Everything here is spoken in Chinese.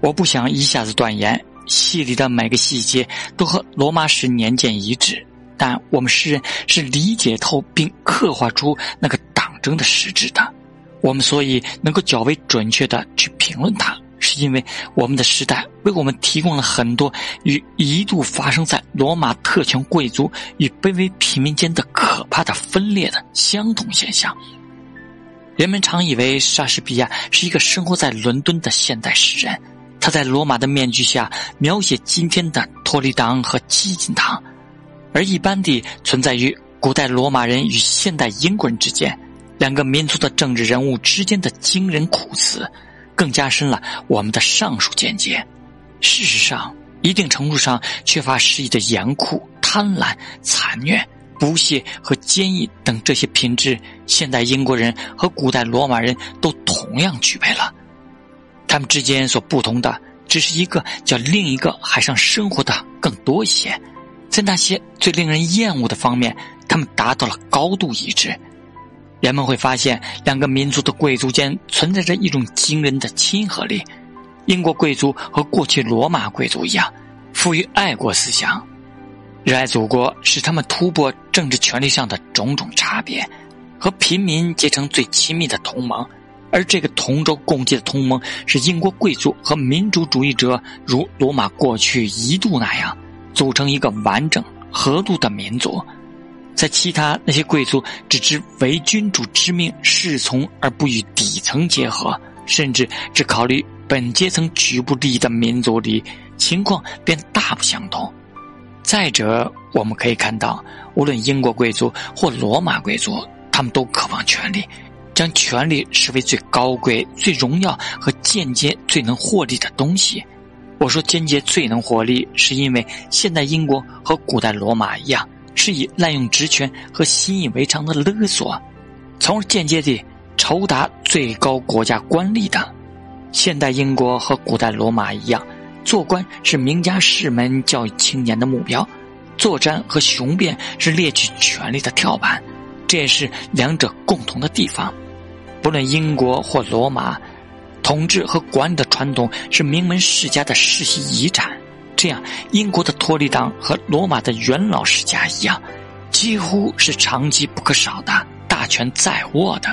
我不想一下子断言，戏里的每个细节都和罗马史年鉴一致，但我们诗人是理解透并刻画出那个党争的实质的。我们所以能够较为准确的去评论它，是因为我们的时代为我们提供了很多与一度发生在罗马特权贵族与卑微平民间的可怕的分裂的相同现象。人们常以为莎士比亚是一个生活在伦敦的现代诗人，他在罗马的面具下描写今天的托利党和激进党，而一般地存在于古代罗马人与现代英国人之间。两个民族的政治人物之间的惊人苦词，更加深了我们的上述见解。事实上，一定程度上缺乏诗意的严酷、贪婪、残虐、不屑和坚毅等这些品质，现代英国人和古代罗马人都同样具备了。他们之间所不同的，只是一个叫另一个海上生活的更多一些。在那些最令人厌恶的方面，他们达到了高度一致。人们会发现，两个民族的贵族间存在着一种惊人的亲和力。英国贵族和过去罗马贵族一样，富于爱国思想，热爱祖国使他们突破政治权力上的种种差别，和平民结成最亲密的同盟。而这个同舟共济的同盟，是英国贵族和民主主义者如罗马过去一度那样，组成一个完整合度的民族。在其他那些贵族只知为君主之命侍从而不与底层结合，甚至只考虑本阶层局部利益的民族里，情况便大不相同。再者，我们可以看到，无论英国贵族或罗马贵族，他们都渴望权力，将权力视为最高贵、最荣耀和间接最能获利的东西。我说间接最能获利，是因为现代英国和古代罗马一样。是以滥用职权和习以为常的勒索，从而间接地酬答最高国家官吏的。现代英国和古代罗马一样，做官是名家士门教育青年的目标，作战和雄辩是猎取权力的跳板。这也是两者共同的地方。不论英国或罗马，统治和管理的传统是名门世家的世袭遗产。这样，英国的托利党和罗马的元老世家一样，几乎是长期不可少的大权在握的。